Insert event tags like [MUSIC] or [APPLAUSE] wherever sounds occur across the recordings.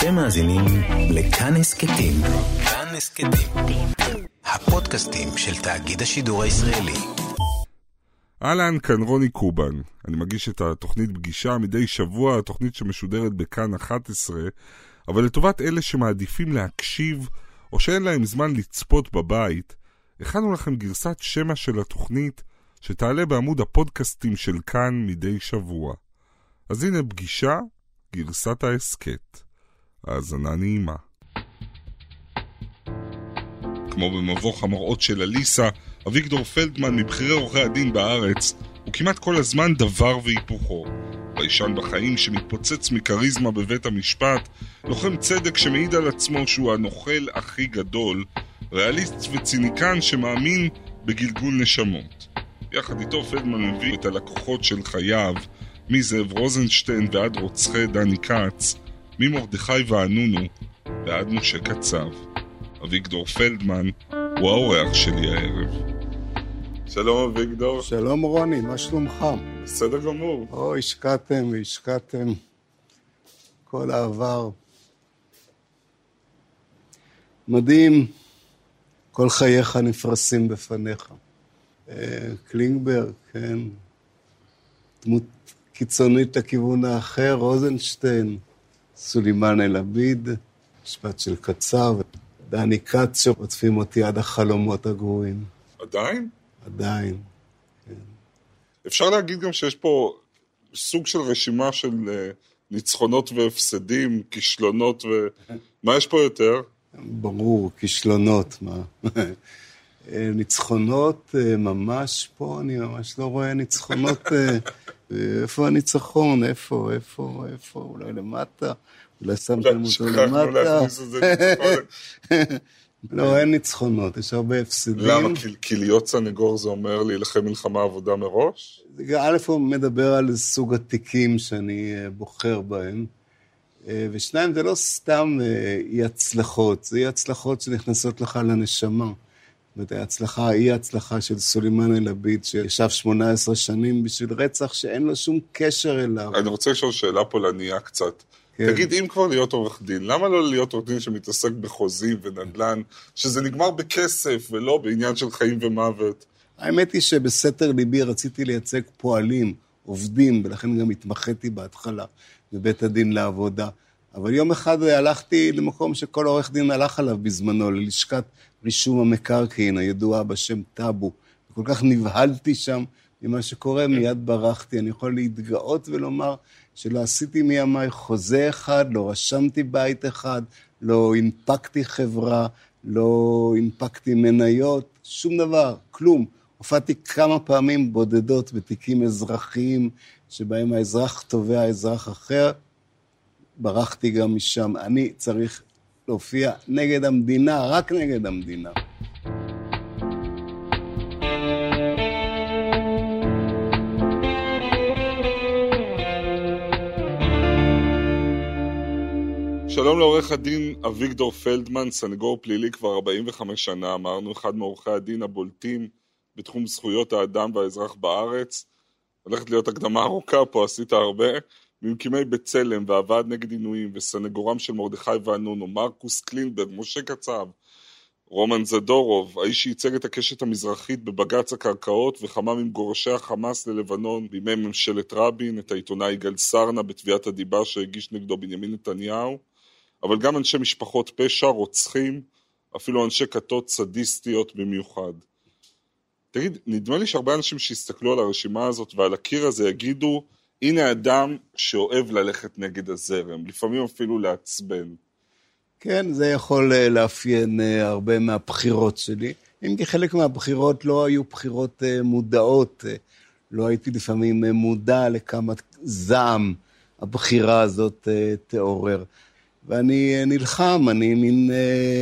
אתם מאזינים לכאן הסכתים. כאן הסכתים. הפודקאסטים של תאגיד השידור הישראלי. אהלן, כאן רוני קובן. אני מגיש את התוכנית פגישה מדי שבוע, התוכנית שמשודרת בכאן 11, אבל לטובת אלה שמעדיפים להקשיב, או שאין להם זמן לצפות בבית, הכנו לכם גרסת שמע של התוכנית, שתעלה בעמוד הפודקאסטים של כאן מדי שבוע. אז הנה פגישה, גרסת ההסכת. האזנה נעימה. כמו במבוך המראות של אליסה, אביגדור פלדמן מבכירי עורכי הדין בארץ, הוא כמעט כל הזמן דבר והיפוכו. ביישן בחיים שמתפוצץ מכריזמה בבית המשפט, לוחם צדק שמעיד על עצמו שהוא הנוכל הכי גדול, ריאליסט וציניקן שמאמין בגלגול נשמות. יחד איתו פלדמן מביא את הלקוחות של חייו, מזאב רוזנשטיין ועד רוצחי דני כץ, ממרדכי ואנונו ועד משה קצב. אביגדור פלדמן הוא האורח שלי הערב. שלום אביגדור. שלום רוני, מה שלומך? בסדר גמור. או, השקעתם והשקעתם כל העבר. מדהים, כל חייך נפרסים בפניך. אה, קלינגברג, כן, דמות קיצונית לכיוון האחר, רוזנשטיין, סולימאן אל-עביד, משפט של קצר, דני כץ שעוטפים אותי עד החלומות הגרועים. עדיין? עדיין, כן. אפשר להגיד גם שיש פה סוג של רשימה של uh, ניצחונות והפסדים, כישלונות ו... [LAUGHS] מה יש פה יותר? ברור, כישלונות, מה. [LAUGHS] אה, ניצחונות אה, ממש פה, אני ממש לא רואה ניצחונות. [LAUGHS] איפה הניצחון? איפה, איפה, איפה? אולי למטה? אולי שמתם אותו למטה? זה ניצחון. [LAUGHS] לא, אין ניצחונות, יש הרבה הפסדים. למה? כי, כי להיות סנגור זה אומר להילחם מלחמה עבודה מראש? א', הוא מדבר על סוג התיקים שאני אה, בוחר בהם, אה, ושניים, זה לא סתם אה, אי הצלחות, זה אי הצלחות שנכנסות לך לנשמה. זאת אומרת, ההצלחה, אי ההצלחה של סולימאן אל-עביד, שישב 18 שנים בשביל רצח שאין לו שום קשר אליו. אני רוצה לשאול שאלה פולניה קצת. כן. תגיד, אם כבר להיות עורך דין, למה לא להיות עורך דין שמתעסק בחוזים ונדל"ן, שזה נגמר בכסף ולא בעניין של חיים ומוות? האמת היא שבסתר ליבי רציתי לייצג פועלים, עובדים, ולכן גם התמחיתי בהתחלה בבית הדין לעבודה. אבל יום אחד הלכתי למקום שכל עורך דין הלך עליו בזמנו, ללשכת רישום המקרקעין, הידועה בשם טאבו. כל כך נבהלתי שם ממה שקורה, מיד ברחתי. אני יכול להתגאות ולומר שלא עשיתי מימיי חוזה אחד, לא רשמתי בית אחד, לא הנפקתי חברה, לא הנפקתי מניות, שום דבר, כלום. הופעתי כמה פעמים בודדות בתיקים אזרחיים, שבהם האזרח תובע אזרח אחר, ברחתי גם משם. אני צריך להופיע נגד המדינה, רק נגד המדינה. שלום לעורך הדין אביגדור פלדמן, סנגור פלילי כבר 45 שנה, אמרנו, אחד מעורכי הדין הבולטים בתחום זכויות האדם והאזרח בארץ. הולכת להיות הקדמה ארוכה פה, עשית הרבה. ממקימי בצלם והוועד נגד עינויים וסנגורם של מרדכי ואנונו, מרקוס קלינברג, משה קצב, רומן זדורוב, האיש שייצג את הקשת המזרחית בבג"ץ הקרקעות וכמה ממגורשי החמאס ללבנון בימי ממשלת רבין, את העיתונאי יגאל סרנה בתביעת הדיבה שהגיש נגדו בנימין נתניהו, אבל גם אנשי משפחות פשע, רוצחים, אפילו אנשי כתות סדיסטיות במיוחד. תגיד, נדמה לי שהרבה אנשים שיסתכלו על הרשימה הזאת ועל הקיר הזה יגידו, הנה אדם שאוהב ללכת נגד הזרם, לפעמים אפילו לעצבן. כן, זה יכול אה, לאפיין אה, הרבה מהבחירות שלי. אם כי חלק מהבחירות לא היו בחירות אה, מודעות, לא הייתי לפעמים מודע לכמה זעם הבחירה הזאת תעורר. ואני נלחם, אני מין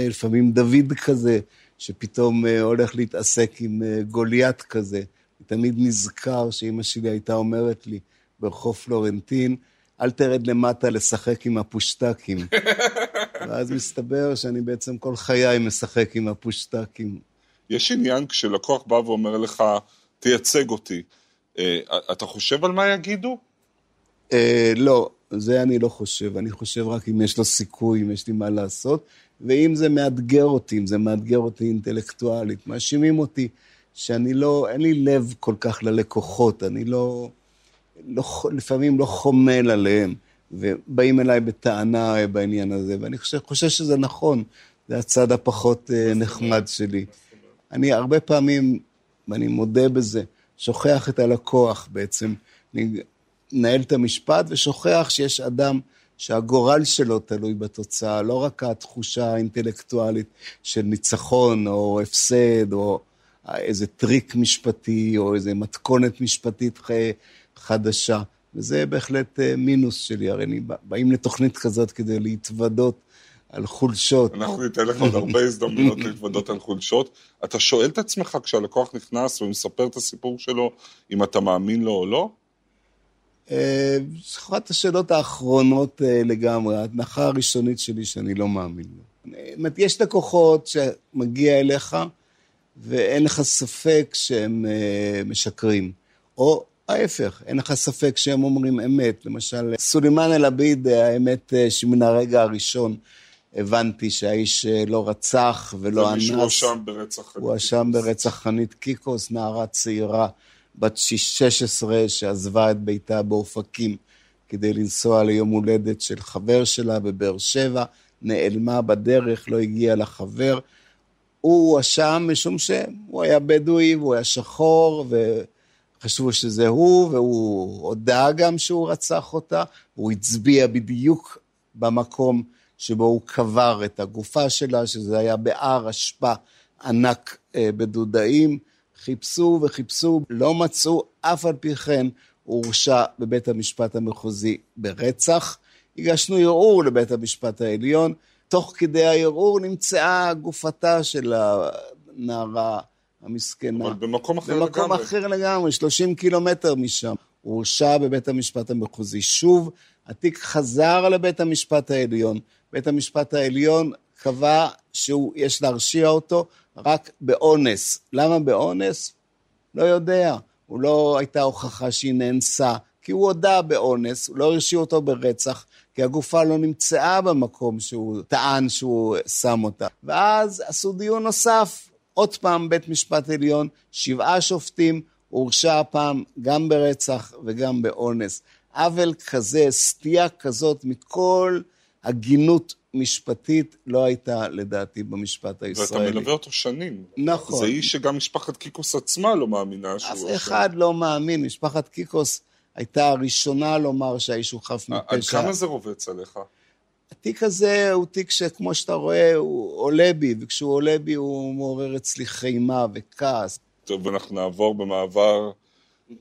לפעמים דוד כזה, שפתאום הולך להתעסק עם גוליית כזה. אני תמיד נזכר שאימא שלי הייתה אומרת לי ברחוב פלורנטין, אל תרד למטה לשחק עם הפושטקים. [LAUGHS] ואז מסתבר שאני בעצם כל חיי משחק עם הפושטקים. יש עניין כשלקוח בא ואומר לך, תייצג אותי, אה, אתה חושב על מה יגידו? אה, לא, זה אני לא חושב. אני חושב רק אם יש לו סיכוי, אם יש לי מה לעשות, ואם זה מאתגר אותי, אם זה מאתגר אותי אינטלקטואלית. מאשימים אותי שאני לא, אין לי לב כל כך ללקוחות, אני לא, לא לפעמים לא חומל עליהם, ובאים אליי בטענה בעניין הזה, ואני חושב, חושב שזה נכון, זה הצד הפחות אה, נחמד שלי. אני הרבה פעמים, ואני מודה בזה, שוכח את הלקוח בעצם. אני מנהל את המשפט ושוכח שיש אדם שהגורל שלו תלוי בתוצאה, לא רק התחושה האינטלקטואלית של ניצחון או הפסד או איזה טריק משפטי או איזה מתכונת משפטית חדשה. וזה בהחלט אה, מינוס שלי, הרי באים לתוכנית כזאת כדי להתוודות על חולשות. אנחנו ניתן לך עוד הרבה הזדמנויות להתוודות על חולשות. אתה שואל את עצמך כשהלקוח נכנס ומספר את הסיפור שלו, אם אתה מאמין לו או לא? אה, אחת השאלות האחרונות אה, לגמרי, ההנחה הראשונית שלי שאני לא מאמין לו. זאת אומרת, יש לקוחות שמגיע אליך ואין לך ספק שהם אה, משקרים, או ההפך, אין לך ספק שהם אומרים אמת. למשל, סולימאן אל-עביד, האמת שמן הרגע הראשון הבנתי שהאיש לא רצח ולא אנס. ומישהו הואשם ברצח חנית. הוא הואשם ברצח חנית קיקוס, נערה צעירה. בת 16 שעזבה את ביתה באופקים כדי לנסוע ליום הולדת של חבר שלה בבאר שבע, נעלמה בדרך, לא הגיעה לחבר. הוא הואשם משום שהוא היה בדואי והוא היה שחור, וחשבו שזה הוא, והוא הודה גם שהוא רצח אותה, הוא הצביע בדיוק במקום שבו הוא קבר את הגופה שלה, שזה היה בהר אשפה ענק אה, בדודאים. חיפשו וחיפשו, לא מצאו, אף על פי כן הוא הורשע בבית המשפט המחוזי ברצח. הגשנו ערעור לבית המשפט העליון, תוך כדי הערעור נמצאה גופתה של הנערה המסכנה. אבל במקום אחר במקום לגמרי. במקום אחר לגמרי, 30 קילומטר משם. הוא הורשע בבית המשפט המחוזי. שוב, התיק חזר לבית המשפט העליון. בית המשפט העליון קבע שיש להרשיע אותו רק באונס. למה באונס? לא יודע. הוא לא הייתה הוכחה שהיא נאנסה, כי הוא הודה באונס, הוא לא הרשיע אותו ברצח, כי הגופה לא נמצאה במקום שהוא טען שהוא שם אותה. ואז עשו דיון נוסף, עוד פעם בית משפט עליון, שבעה שופטים, הורשע הפעם גם ברצח וגם באונס. עוול כזה, סטייה כזאת מכל הגינות משפטית לא הייתה לדעתי במשפט הישראלי. ואתה מלווה אותו שנים. נכון. זה איש שגם משפחת קיקוס עצמה לא מאמינה שהוא... אף אחד לא מאמין, משפחת קיקוס הייתה הראשונה לומר שהאיש הוא חף מפשע. עד כמה זה רובץ עליך? התיק הזה הוא תיק שכמו שאתה רואה, הוא עולה בי, וכשהוא עולה בי הוא מעורר אצלי חימה וכעס. טוב, ואנחנו נעבור במעבר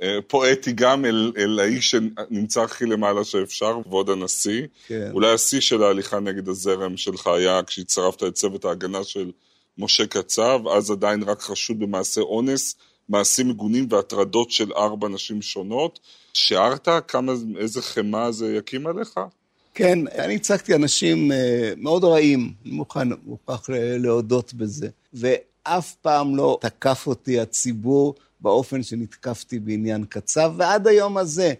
אה, פואטי גם אל, אל האיש שנמצא הכי למעלה שאפשר, כבוד הנשיא. כן. אולי השיא של ההליכה נגד הזרם שלך היה כשהצטרפת את צוות ההגנה של משה קצב, אז עדיין רק חשוד במעשה אונס, מעשים מגונים והטרדות של ארבע נשים שונות. שיערת כמה, איזה חמאה זה יקים עליך? כן, אני הצגתי אנשים אה, מאוד רעים, אני מוכן, מוכרח להודות בזה. ואף פעם לא תקף אותי הציבור באופן שנתקפתי בעניין קצב, ועד היום הזה.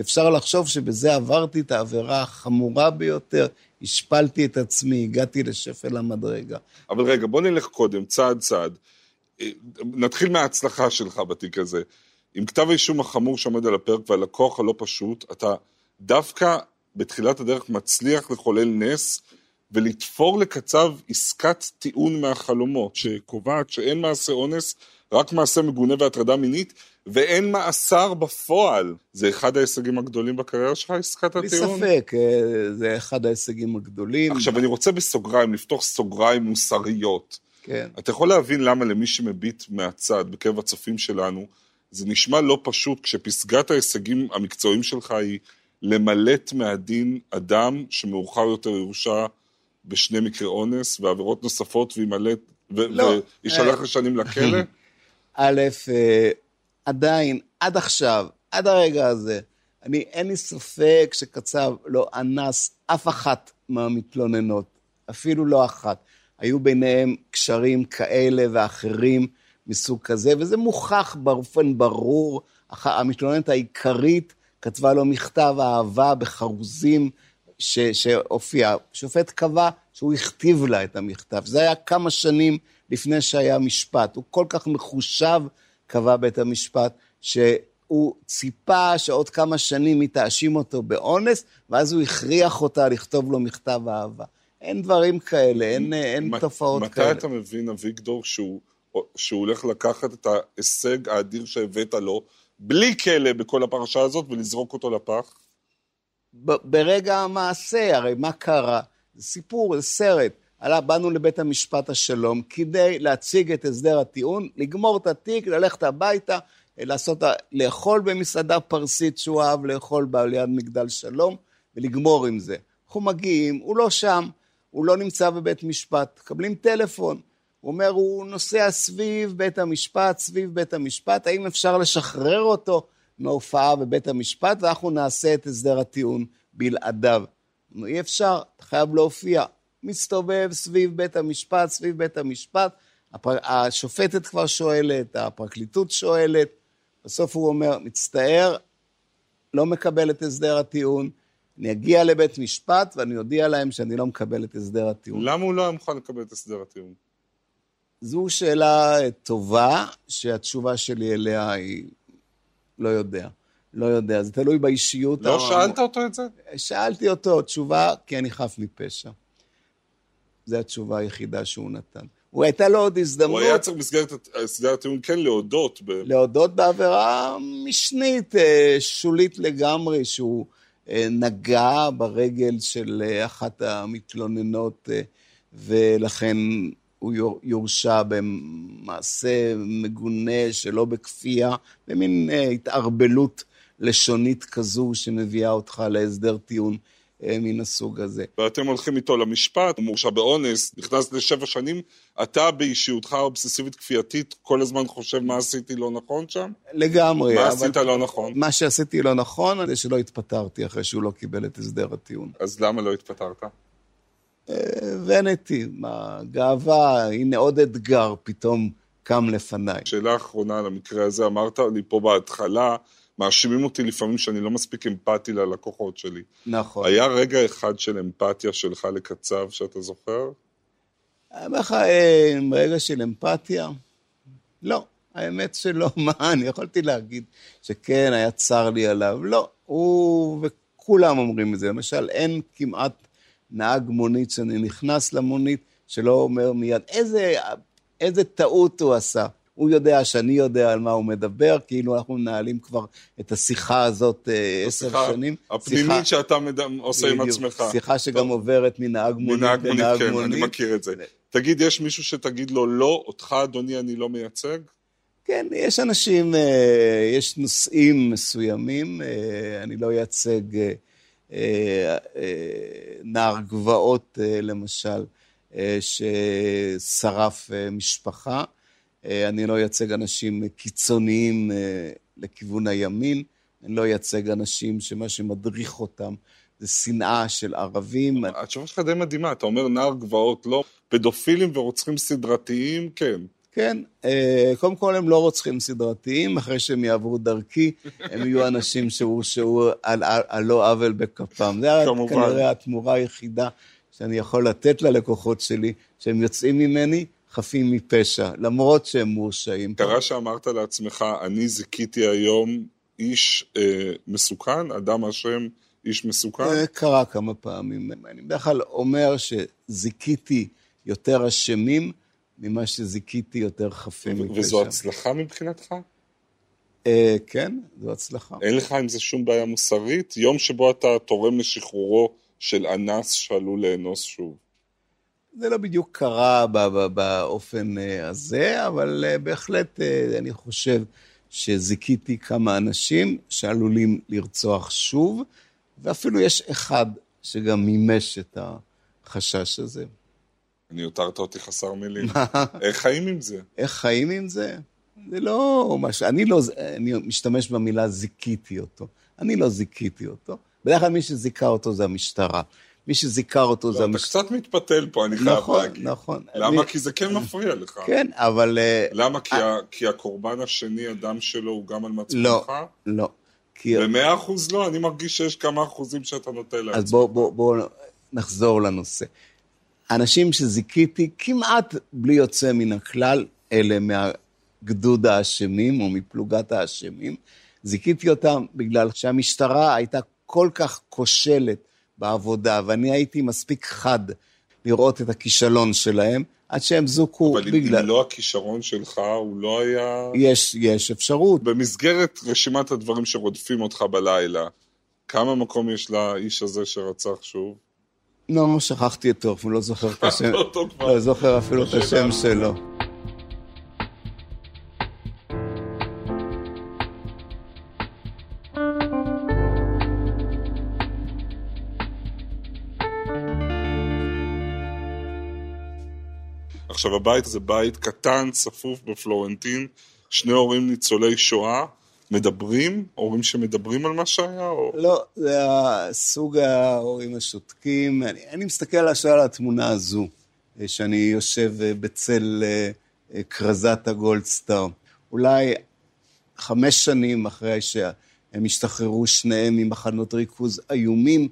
אפשר לחשוב שבזה עברתי את העבירה החמורה ביותר, השפלתי את עצמי, הגעתי לשפל המדרגה. אבל רגע, בוא נלך קודם, צעד צעד. נתחיל מההצלחה שלך בתיק הזה. עם כתב האישום החמור שעומד על הפרק והלקוח הלא פשוט, אתה דווקא בתחילת הדרך מצליח לחולל נס ולתפור לקצב עסקת טיעון מהחלומות, שקובעת שאין מעשה אונס רק מעשה מגונה והטרדה מינית, ואין מאסר בפועל. זה אחד ההישגים הגדולים בקריירה שלך, עסקת הטיעון? בלי ספק, אה, זה אחד ההישגים הגדולים. עכשיו, אני רוצה בסוגריים, לפתוח סוגריים מוסריות. כן. אתה יכול להבין למה למי שמביט מהצד, בקרב הצופים שלנו, זה נשמע לא פשוט כשפסגת ההישגים המקצועיים שלך היא למלט מהדין אדם שמאוחר יותר יורשע בשני מקרי אונס ועבירות נוספות וימלט, לא, וישלח לשנים לכלא? [LAUGHS] א', אה, עדיין, עד עכשיו, עד הרגע הזה, אני, אין לי ספק שקצב לא אנס אף אחת מהמתלוננות, אפילו לא אחת. היו ביניהם קשרים כאלה ואחרים מסוג כזה, וזה מוכח באופן ברור. המתלוננת העיקרית, כתבה לו מכתב אהבה בחרוזים ש, שהופיע. שופט קבע שהוא הכתיב לה את המכתב. זה היה כמה שנים לפני שהיה משפט. הוא כל כך מחושב, קבע בית המשפט, שהוא ציפה שעוד כמה שנים היא תאשים אותו באונס, ואז הוא הכריח אותה לכתוב לו מכתב אהבה. אין דברים כאלה, אין, אין מת- תופעות מתי כאלה. אתה מבין, אביגדור, שהוא, שהוא הולך לקחת את ההישג האדיר שהבאת לו, בלי כלא בכל הפרשה הזאת, ולזרוק אותו לפח? ברגע המעשה, הרי מה קרה? זה סיפור, זה סרט. עלה, באנו לבית המשפט השלום כדי להציג את הסדר הטיעון, לגמור את התיק, ללכת הביתה, לעשות, לאכול במסעדה פרסית שהוא אהב לאכול בה ליד מגדל שלום, ולגמור עם זה. אנחנו מגיעים, הוא לא שם, הוא לא נמצא בבית משפט, מקבלים טלפון. הוא אומר, הוא נוסע סביב בית המשפט, סביב בית המשפט, האם אפשר לשחרר אותו מההופעה בבית המשפט, ואנחנו נעשה את הסדר הטיעון בלעדיו. אמרנו, אי אפשר, אתה חייב להופיע. מסתובב סביב בית המשפט, סביב בית המשפט, הפר... השופטת כבר שואלת, הפרקליטות שואלת, בסוף הוא אומר, מצטער, לא מקבל את הסדר הטיעון, אני אגיע לבית משפט ואני אודיע להם שאני לא מקבל את הסדר הטיעון. למה הוא לא היה מוכן לקבל את הסדר הטיעון? זו שאלה טובה, שהתשובה שלי אליה היא לא יודע. לא יודע, זה תלוי באישיות. לא ה- שאלת אותו את זה? שאלתי אותו תשובה, כי אני חף מפשע. זו התשובה היחידה שהוא נתן. הוא הייתה לו עוד הוא הזדמנות היה צריך במסגרת הסדר הטיעון כן להודות. ב... להודות בעבירה משנית, אה, שולית לגמרי, שהוא אה, נגע ברגל של אה, אחת המתלוננות, אה, ולכן הוא יור- יורשע במעשה מגונה שלא בכפייה, במין אה, התערבלות לשונית כזו שמביאה אותך להסדר טיעון. אה, מן הסוג הזה. ואתם הולכים איתו למשפט, הוא מורשע באונס, נכנס לשבע שנים, אתה באישיותך האובססיבית כפייתית כל הזמן חושב מה עשיתי לא נכון שם? לגמרי. מה עשית לא נכון? מה שעשיתי לא נכון, זה שלא התפטרתי אחרי שהוא לא קיבל את הסדר הטיעון. אז למה לא התפטרת? ונטי, מה, גאווה, הנה עוד אתגר פתאום קם לפניי. שאלה אחרונה על המקרה הזה, אמרת לי פה בהתחלה, מאשימים אותי לפעמים שאני לא מספיק אמפתי ללקוחות שלי. נכון. היה רגע אחד של אמפתיה שלך לקצב שאתה זוכר? אני אומר לך, אה, רגע של אמפתיה? לא, האמת שלא. [LAUGHS] מה, אני יכולתי להגיד שכן, היה צר לי עליו. לא, הוא, וכולם אומרים את זה. למשל, אין כמעט נהג מונית שאני נכנס למונית, שלא אומר מיד, איזה, איזה טעות הוא עשה. הוא יודע שאני יודע על מה הוא מדבר, כאילו אנחנו מנהלים כבר את השיחה הזאת אה, עשר שנים. הפנימית שיחה- שאתה מד... עושה עם בדיוק, עצמך. שיחה שגם טוב. עוברת מנהג מונית מנהג מונית, לנהג כן, מונית. אני מכיר את זה. תגיד, יש מישהו שתגיד לו, לא, אותך, אדוני, אני לא מייצג? כן, יש אנשים, אה, יש נושאים מסוימים, אה, אני לא אייצג נער גבעות, למשל, ששרף משפחה. אה, אני לא אייצג אנשים קיצוניים אה, לכיוון הימין. אני לא אייצג אנשים שמה שמדריך אותם זה שנאה של ערבים. התשובה שלך די מדהימה, אתה אומר נער גבעות, לא, פדופילים ורוצחים סדרתיים, כן. כן, אה, קודם כל הם לא רוצחים סדרתיים, אחרי שהם יעברו דרכי, הם יהיו אנשים שהורשעו על, על, על לא עוול בכפם. זה כמובן. כנראה התמורה היחידה שאני יכול לתת ללקוחות שלי, שהם יוצאים ממני חפים מפשע, למרות שהם מורשעים. קרה שאמרת לעצמך, אני זיכיתי היום איש אה, מסוכן, אדם אשם, איש מסוכן? זה קרה כמה פעמים. אני בדרך כלל אומר שזיכיתי יותר אשמים ממה שזיכיתי יותר חפים מפשע. וזו הצלחה מבחינתך? אה, כן, זו הצלחה. אין לך עם זה שום בעיה מוסרית? יום שבו אתה תורם לשחרורו של אנס שעלול לאנוס שוב. זה לא בדיוק קרה באופן אה, הזה, אבל אה, בהחלט אה, אני חושב שזיכיתי כמה אנשים שעלולים לרצוח שוב, ואפילו יש אחד שגם מימש את החשש הזה. אני הותרת אותי חסר מילים. [LAUGHS] איך חיים עם זה? איך חיים עם זה? זה לא משהו, אני לא, אני משתמש במילה זיכיתי אותו. אני לא זיכיתי אותו. בדרך כלל מי שזיכה אותו זה המשטרה. מי שזיכה אותו זה אתה המשטרה. קצת מתפתל פה, אני חייב נכון, להגיד. נכון. למה? אני- כי זה כן מפריע לך. כן, אבל... אה, למה? כי ה- כי הקורבן השני, הדם שלו, הוא גם על מצפונך? לא, לא. כי... במאה אחוז לא, אני מרגיש שיש כמה אחוזים שאתה נותן להם. אז בואו בוא, בוא נחזור לנושא. אנשים שזיכיתי כמעט בלי יוצא מן הכלל, אלה מהגדוד האשמים או מפלוגת האשמים. זיכיתי אותם בגלל שהמשטרה הייתה כל כך כושלת בעבודה, ואני הייתי מספיק חד לראות את הכישלון שלהם, עד שהם זוכו אבל בגלל... אבל אם לא הכישרון שלך, הוא לא היה... יש, יש אפשרות. במסגרת רשימת הדברים שרודפים אותך בלילה, כמה מקום יש לאיש הזה שרצח שוב? לא, שכחתי אותו, אפילו לא זוכר את השם. [LAUGHS] אותו כבר. לא זוכר אפילו את השם שלו. עכשיו, הבית זה בית קטן, צפוף בפלורנטין, שני הורים ניצולי שואה, מדברים? הורים שמדברים על מה שהיה? או... לא, זה הסוג ההורים השותקים. אני, אני מסתכל על השאלה התמונה הזו, אה, שאני יושב אה, בצל אה, כרזת הגולדסטאר. אולי חמש שנים אחרי שהם השתחררו שניהם ממחנות ריכוז איומים,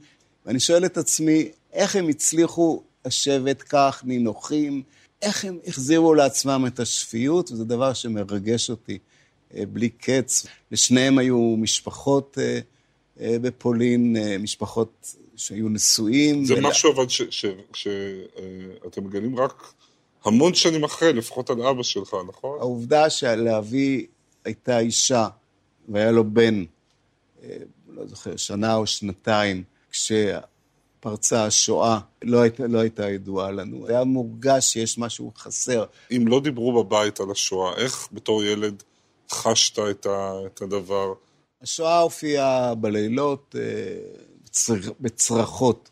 ואני שואל את עצמי, איך הם הצליחו לשבת כך נינוחים, איך הם החזירו לעצמם את השפיות, וזה דבר שמרגש אותי בלי קץ. לשניהם היו משפחות בפולין, משפחות שהיו נשואים. זה ולה... משהו אבל שאתם מגלים רק המון שנים אחרי, לפחות על אבא שלך, נכון? העובדה שלאבי הייתה אישה והיה לו בן, לא זוכר, שנה או שנתיים, כש... פרצה השואה, לא הייתה, לא הייתה ידועה לנו. היה מורגש שיש משהו חסר. אם לא דיברו בבית על השואה, איך בתור ילד חשת את, ה, את הדבר? השואה הופיעה בלילות, בצר, בצרחות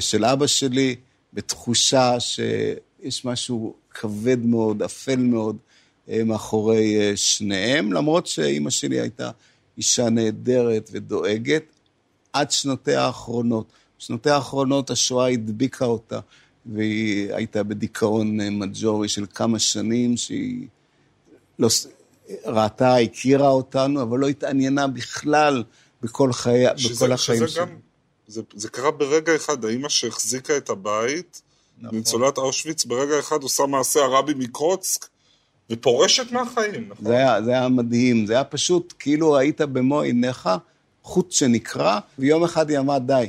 של אבא שלי, בתחושה שיש משהו כבד מאוד, אפל מאוד, מאחורי שניהם, למרות שאימא שלי הייתה אישה נהדרת ודואגת, עד שנותיה האחרונות. בשנותיה האחרונות השואה הדביקה אותה, והיא הייתה בדיכאון מג'ורי של כמה שנים, שהיא לא, ראתה, הכירה אותנו, אבל לא התעניינה בכלל בכל, חי... שזה, בכל החיים שלה. זה, זה קרה ברגע אחד, האימא שהחזיקה את הבית, נכון. ניצולת אושוויץ, ברגע אחד עושה מעשה הרבי מקרוצק, ופורשת מהחיים, נכון? זה היה, זה היה מדהים, זה היה פשוט כאילו היית במו עיניך, חוט שנקרע, ויום אחד היא אמרה, די,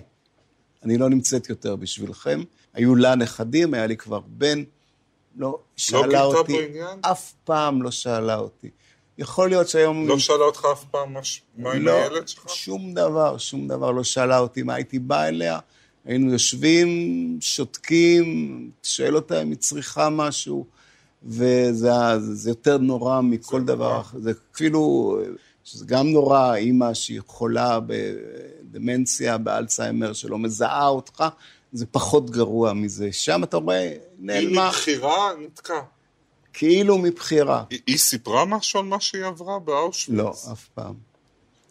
אני לא נמצאת יותר בשבילכם. היו לה נכדים, היה לי כבר בן, לא שאלה לא אותי, בעניין? אף פעם לא שאלה אותי. יכול להיות שהיום... לא שאלה אותך אף פעם מה, מה עם לא, הילד שלך? שום דבר, שום דבר לא שאלה אותי מה הייתי בא אליה. היינו יושבים, שותקים, שואל אותה אם היא צריכה משהו, וזה זה יותר נורא מכל דבר אחר. זה אפילו, שזה גם נורא, אימא שהיא חולה בדמנציה, באלצהיימר, שלא מזהה אותך, זה פחות גרוע מזה. שם אתה רואה, נעלמה. היא מבחירה נתקע. כאילו מבחירה. היא, היא סיפרה משהו על מה שהיא עברה באושוויץ? לא, אף פעם.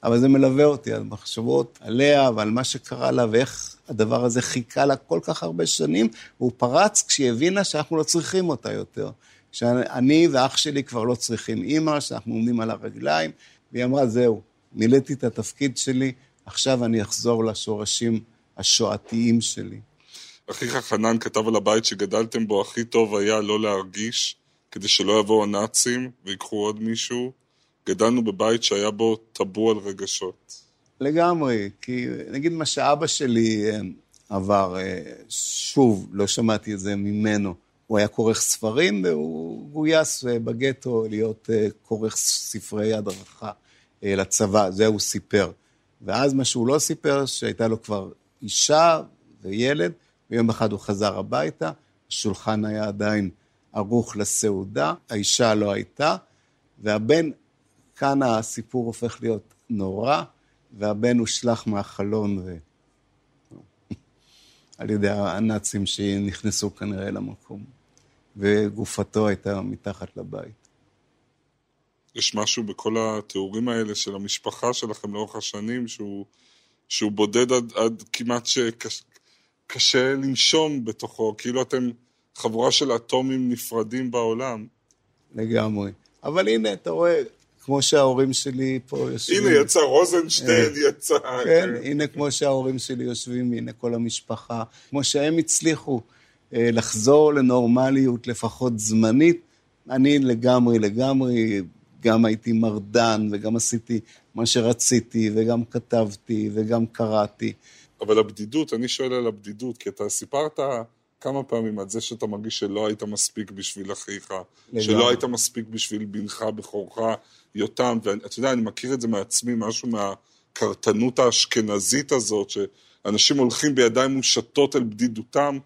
אבל זה מלווה אותי, על מחשבות עליה ועל מה שקרה לה, ואיך הדבר הזה חיכה לה כל כך הרבה שנים, והוא פרץ כשהיא הבינה שאנחנו לא צריכים אותה יותר. שאני ואח שלי כבר לא צריכים אימא, שאנחנו עומדים על הרגליים, והיא אמרה, זהו, מילאתי את התפקיד שלי, עכשיו אני אחזור לשורשים השואתיים שלי. אחיך חנן כתב על הבית שגדלתם בו, הכי טוב היה לא להרגיש, כדי שלא יבואו הנאצים ויקחו עוד מישהו. גדלנו בבית שהיה בו טאבו על רגשות. לגמרי, כי נגיד מה שאבא שלי עבר, שוב, לא שמעתי את זה ממנו. הוא היה כורך ספרים והוא גויס בגטו להיות כורך ספרי הדרכה לצבא, זה הוא סיפר. ואז מה שהוא לא סיפר, שהייתה לו כבר אישה וילד, ויום אחד הוא חזר הביתה, השולחן היה עדיין ערוך לסעודה, האישה לא הייתה, והבן, כאן הסיפור הופך להיות נורא, והבן הושלך מהחלון ו... [LAUGHS] על ידי הנאצים שנכנסו כנראה למקום, וגופתו הייתה מתחת לבית. יש משהו בכל התיאורים האלה של המשפחה שלכם לאורך השנים, שהוא, שהוא בודד עד, עד כמעט שקשה לנשום בתוכו, כאילו אתם חבורה של אטומים נפרדים בעולם. לגמרי. אבל הנה, אתה רואה, כמו שההורים שלי פה יושבים. הנה יצא רוזנשטיין, יצא... כן, הנה כמו שההורים שלי יושבים, הנה כל המשפחה. כמו שהם הצליחו אה, לחזור לנורמליות לפחות זמנית, אני לגמרי, לגמרי, גם הייתי מרדן וגם עשיתי מה שרציתי וגם כתבתי וגם קראתי. אבל הבדידות, אני שואל על הבדידות, כי אתה סיפרת כמה פעמים על זה שאתה מרגיש שלא היית מספיק בשביל אחיך, לגמרי. שלא היית מספיק בשביל בנך, בכורך, יותם, ואתה יודע, אני מכיר את זה מעצמי, משהו מהקרטנות האשכנזית הזאת, שאנשים הולכים בידיים מושטות אל בדידותם,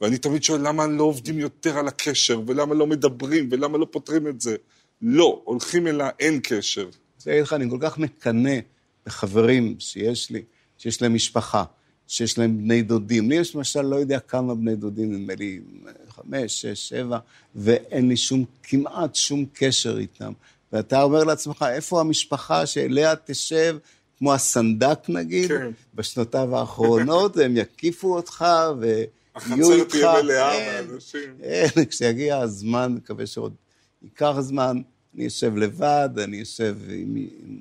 ואני תמיד שואל למה לא עובדים יותר על הקשר, ולמה לא מדברים, ולמה לא פותרים את זה. לא, הולכים אל האין קשר. זה אגיד לך, אני כל כך מקנא בחברים שיש לי, שיש להם משפחה, שיש להם בני דודים. לי יש למשל, לא יודע כמה בני דודים, נדמה לי חמש, שש, שבע, ואין לי שום, כמעט שום קשר איתם. ואתה אומר לעצמך, איפה המשפחה שאליה תשב, כמו הסנדק נגיד, כן. בשנותיו האחרונות, [LAUGHS] והם יקיפו אותך, ויהיו החצר איתך. תהיה מלאה כן, באנשים. כן, [LAUGHS] כשיגיע הזמן, מקווה שעוד ייקח זמן, אני אשב לבד, אני אשב עם, עם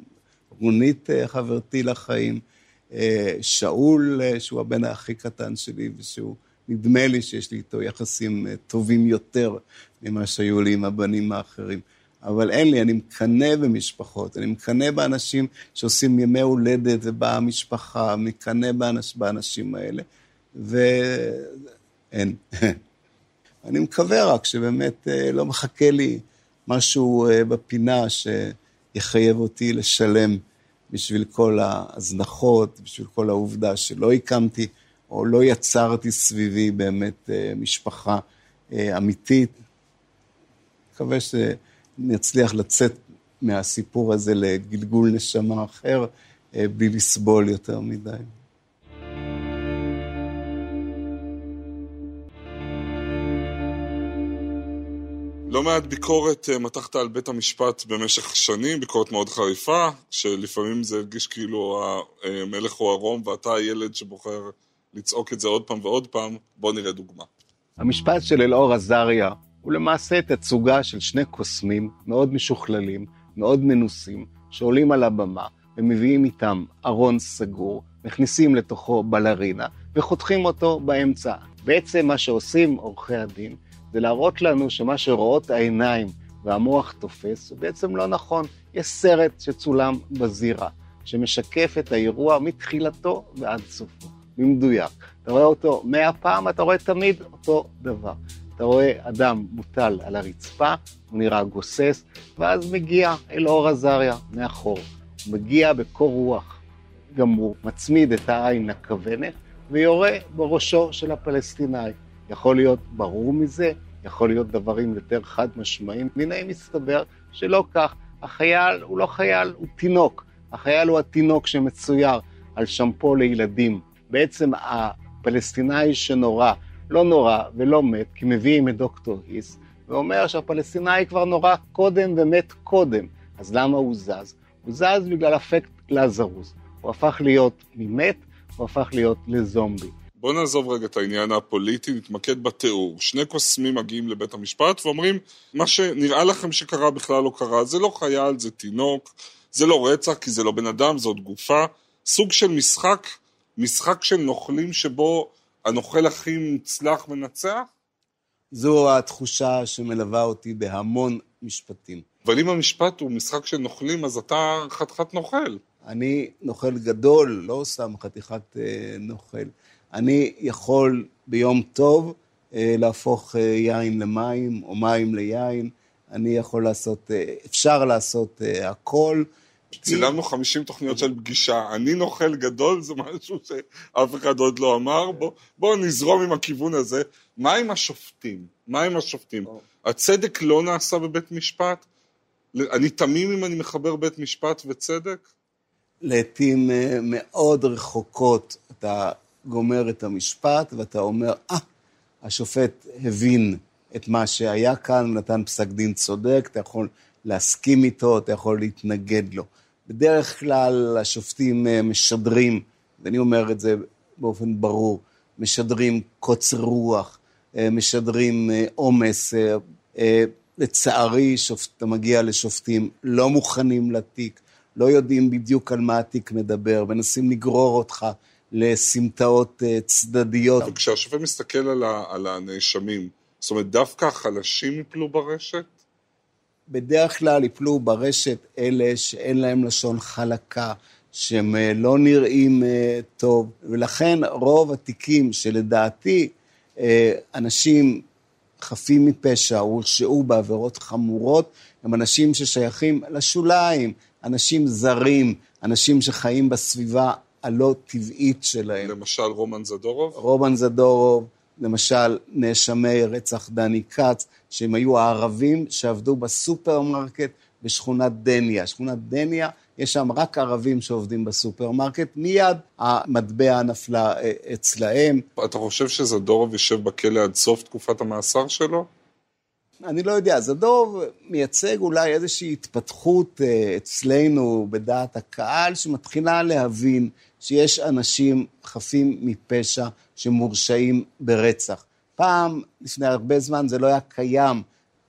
רונית, אה, חברתי לחיים, אה, שאול, אה, שהוא הבן הכי קטן שלי, ושהוא, נדמה לי שיש לי איתו יחסים טובים יותר ממה שהיו לי עם הבנים האחרים. אבל אין לי, אני מקנא במשפחות, אני מקנא באנשים שעושים ימי הולדת ובאה המשפחה, מקנא באנש, באנשים האלה, ואין. [LAUGHS] אני מקווה רק שבאמת לא מחכה לי משהו אה, בפינה שיחייב אותי לשלם בשביל כל ההזנחות, בשביל כל העובדה שלא הקמתי או לא יצרתי סביבי באמת אה, משפחה אמיתית. מקווה שנצליח לצאת מהסיפור הזה לגלגול נשמה אחר, בלי לסבול יותר מדי. לא מעט ביקורת אה, מתחת על בית המשפט במשך שנים, ביקורת מאוד חריפה, שלפעמים זה הרגיש כאילו המלך הוא ערום ואתה הילד שבוחר לצעוק את זה עוד פעם ועוד פעם. בוא נראה דוגמה. המשפט של אלאור עזריה הוא למעשה תצוגה של שני קוסמים מאוד משוכללים, מאוד מנוסים, שעולים על הבמה ומביאים איתם ארון סגור, מכניסים לתוכו בלרינה וחותכים אותו באמצע. בעצם מה שעושים עורכי הדין זה להראות לנו שמה שרואות העיניים והמוח תופס הוא בעצם לא נכון. יש סרט שצולם בזירה, שמשקף את האירוע מתחילתו ועד סופו, במדויק. אתה רואה אותו מאה פעם, אתה רואה תמיד אותו דבר. אתה רואה אדם מוטל על הרצפה, הוא נראה גוסס, ואז מגיע אלאור עזריה מאחור. הוא מגיע בקור רוח גמור, מצמיד את העין לכוונת ויורה בראשו של הפלסטיני. יכול להיות ברור מזה, יכול להיות דברים יותר חד משמעיים. והנה מסתבר שלא כך. החייל הוא לא חייל, הוא תינוק. החייל הוא התינוק שמצויר על שמפו לילדים. בעצם הפלסטיני שנורא, לא נורא ולא מת, כי מביאים את דוקטור היס, ואומר שהפלסטיני כבר נורא קודם ומת קודם. אז למה הוא זז? הוא זז בגלל אפקט לזרוס. הוא הפך להיות ממת, הוא הפך להיות לזומבי. בוא נעזוב רגע את העניין הפוליטי, נתמקד בתיאור. שני קוסמים מגיעים לבית המשפט ואומרים, מה שנראה לכם שקרה בכלל לא קרה, זה לא חייל, זה תינוק, זה לא רצח, כי זה לא בן אדם, זאת גופה. סוג של משחק, משחק של נוכלים שבו הנוכל הכי מוצלח מנצח? זו התחושה שמלווה אותי בהמון משפטים. אבל אם המשפט הוא משחק של נוכלים, אז אתה חתיכת נוכל. אני נוכל גדול, לא סתם חתיכת אה, נוכל. אני יכול ביום טוב אה, להפוך אה, יין למים, או מים ליין. אני יכול לעשות, אה, אפשר לעשות הכל. צילמנו 50 תוכניות של פגישה, אני נוכל גדול, זה משהו שאף אחד עוד לא אמר, בואו בוא נזרום עם הכיוון הזה. מה עם השופטים? מה עם השופטים? הצדק לא נעשה בבית משפט? אני תמים אם אני מחבר בית משפט וצדק? לעתים מאוד רחוקות אתה גומר את המשפט ואתה אומר, אה, ah, השופט הבין את מה שהיה כאן, נתן פסק דין צודק, אתה יכול להסכים איתו, אתה יכול להתנגד לו. בדרך כלל השופטים אה, משדרים, ואני אומר את זה באופן ברור, משדרים קוצר רוח, אה, משדרים עומס, לצערי, אתה מגיע לשופטים לא מוכנים לתיק, לא יודעים בדיוק על מה התיק מדבר, מנסים לגרור אותך לסמטאות אה, צדדיות. וכשהשופט מסתכל על, ה, על הנאשמים, זאת אומרת, דווקא החלשים יפלו ברשת? בדרך כלל יפלו ברשת אלה שאין להם לשון חלקה, שהם אה, לא נראים אה, טוב, ולכן רוב התיקים שלדעתי אנשים חפים מפשע הורשעו בעבירות חמורות, הם אנשים ששייכים לשוליים, אנשים זרים, אנשים שחיים בסביבה הלא טבעית שלהם. למשל רומן זדורוב? רומן זדורוב, למשל נאשמי רצח דני כץ, שהם היו הערבים שעבדו בסופרמרקט בשכונת דניה. שכונת דניה, יש שם רק ערבים שעובדים בסופרמרקט, מיד המטבע נפלה אה, אצלהם. אתה חושב שזדורוב יושב בכלא עד סוף תקופת המאסר שלו? אני לא יודע, זדורוב מייצג אולי איזושהי התפתחות אה, אצלנו בדעת הקהל, שמתחילה להבין שיש אנשים חפים מפשע שמורשעים ברצח. פעם, לפני הרבה זמן, זה לא היה קיים.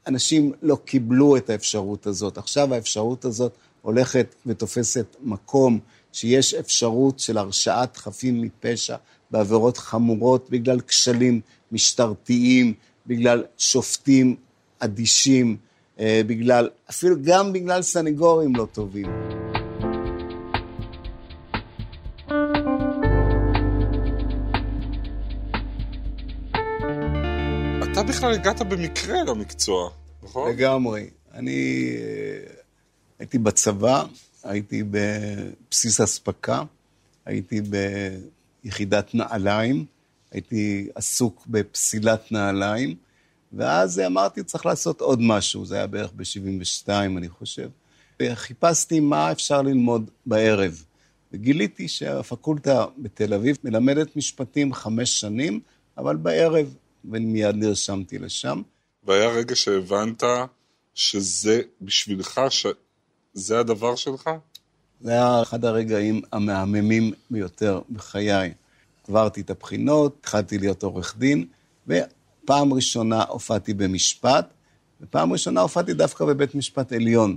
אנשים לא קיבלו את האפשרות הזאת. עכשיו האפשרות הזאת הולכת ותופסת מקום, שיש אפשרות של הרשעת חפים מפשע בעבירות חמורות בגלל כשלים משטרתיים, בגלל שופטים אדישים, אה, בגלל, אפילו גם בגלל סנגורים לא טובים. אתה בכלל הגעת במקרה למקצוע, נכון? לגמרי. אני אה, הייתי בצבא, הייתי בבסיס אספקה, הייתי ביחידת נעליים, הייתי עסוק בפסילת נעליים, ואז אמרתי, צריך לעשות עוד משהו, זה היה בערך ב-72, אני חושב. וחיפשתי מה אפשר ללמוד בערב. וגיליתי שהפקולטה בתל אביב מלמדת משפטים חמש שנים, אבל בערב, ומיד נרשמתי לשם. והיה רגע שהבנת שזה בשבילך, שזה הדבר שלך? זה היה אחד הרגעים המהממים ביותר בחיי. עברתי את הבחינות, התחלתי להיות עורך דין, ופעם ראשונה הופעתי במשפט, ופעם ראשונה הופעתי דווקא בבית משפט עליון.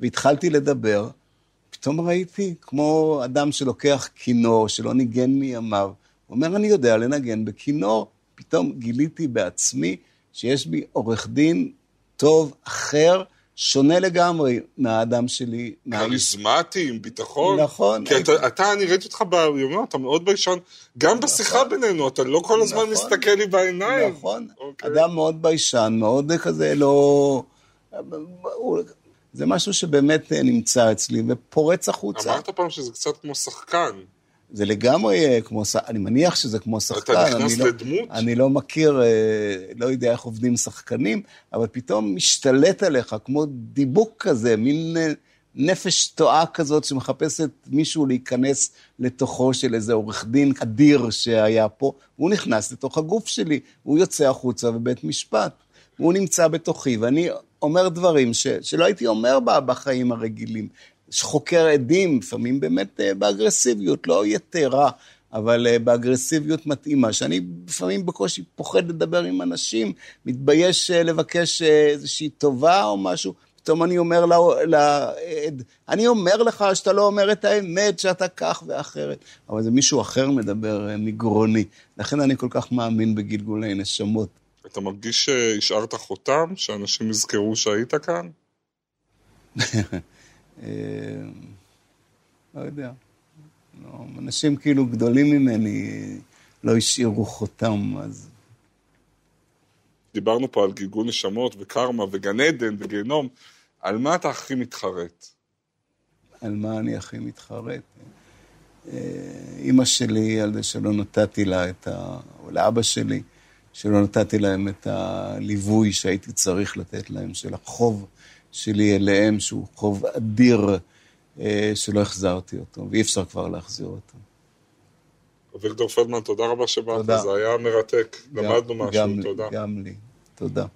והתחלתי לדבר, פתאום ראיתי כמו אדם שלוקח כינור, שלא ניגן מימיו. הוא אומר, אני יודע לנגן בכינור. פתאום גיליתי בעצמי שיש בי עורך דין טוב, אחר, שונה לגמרי מהאדם שלי. כריזמטי, עם ביטחון. נכון. כי אתה, אתה אני ראיתי אותך ביומיום, אתה מאוד ביישן. גם נכון. בשיחה בינינו, אתה לא כל הזמן נכון, מסתכל לי בעיניים. נכון. אוקיי. אדם מאוד ביישן, מאוד כזה לא... זה משהו שבאמת נמצא אצלי ופורץ החוצה. אמרת פעם שזה קצת כמו שחקן. זה לגמרי כמו, אני מניח שזה כמו שחקן. אתה נכנס אני לדמות? לא, אני לא מכיר, אה, לא יודע איך עובדים שחקנים, אבל פתאום משתלט עליך, כמו דיבוק כזה, מין אה, נפש טועה כזאת שמחפשת מישהו להיכנס לתוכו של איזה עורך דין אדיר שהיה פה, והוא נכנס לתוך הגוף שלי, הוא יוצא החוצה בבית משפט. הוא נמצא בתוכי, ואני אומר דברים ש, שלא הייתי אומר בחיים הרגילים. חוקר עדים, לפעמים באמת אה, באגרסיביות, לא יתרה, אבל אה, באגרסיביות מתאימה, שאני לפעמים בקושי פוחד לדבר עם אנשים, מתבייש אה, לבקש איזושהי טובה או משהו, פתאום אני אומר לעד, אני אומר לך שאתה לא אומר את האמת, שאתה כך ואחרת, אבל זה מישהו אחר מדבר מגרוני, לכן אני כל כך מאמין בגלגולי נשמות. אתה מרגיש שהשארת חותם, שאנשים יזכרו שהיית כאן? [LAUGHS] אה, לא יודע. לא, אנשים כאילו גדולים ממני לא השאירו חותם, אז... דיברנו פה על גלגול נשמות וקרמה וגן עדן וגיהנום. על מה אתה הכי מתחרט? על מה אני הכי מתחרט? אה, אימא שלי, על זה שלא נתתי לה את ה... או לאבא שלי, שלא נתתי להם את הליווי שהייתי צריך לתת להם, של החוב שלי אליהם, שהוא חוב אדיר אה, שלא החזרתי אותו, ואי אפשר כבר להחזיר אותו. אביגדור פלדמן, תודה רבה שבאת, זה היה מרתק, למדנו משהו, גם תודה. גם לי, תודה.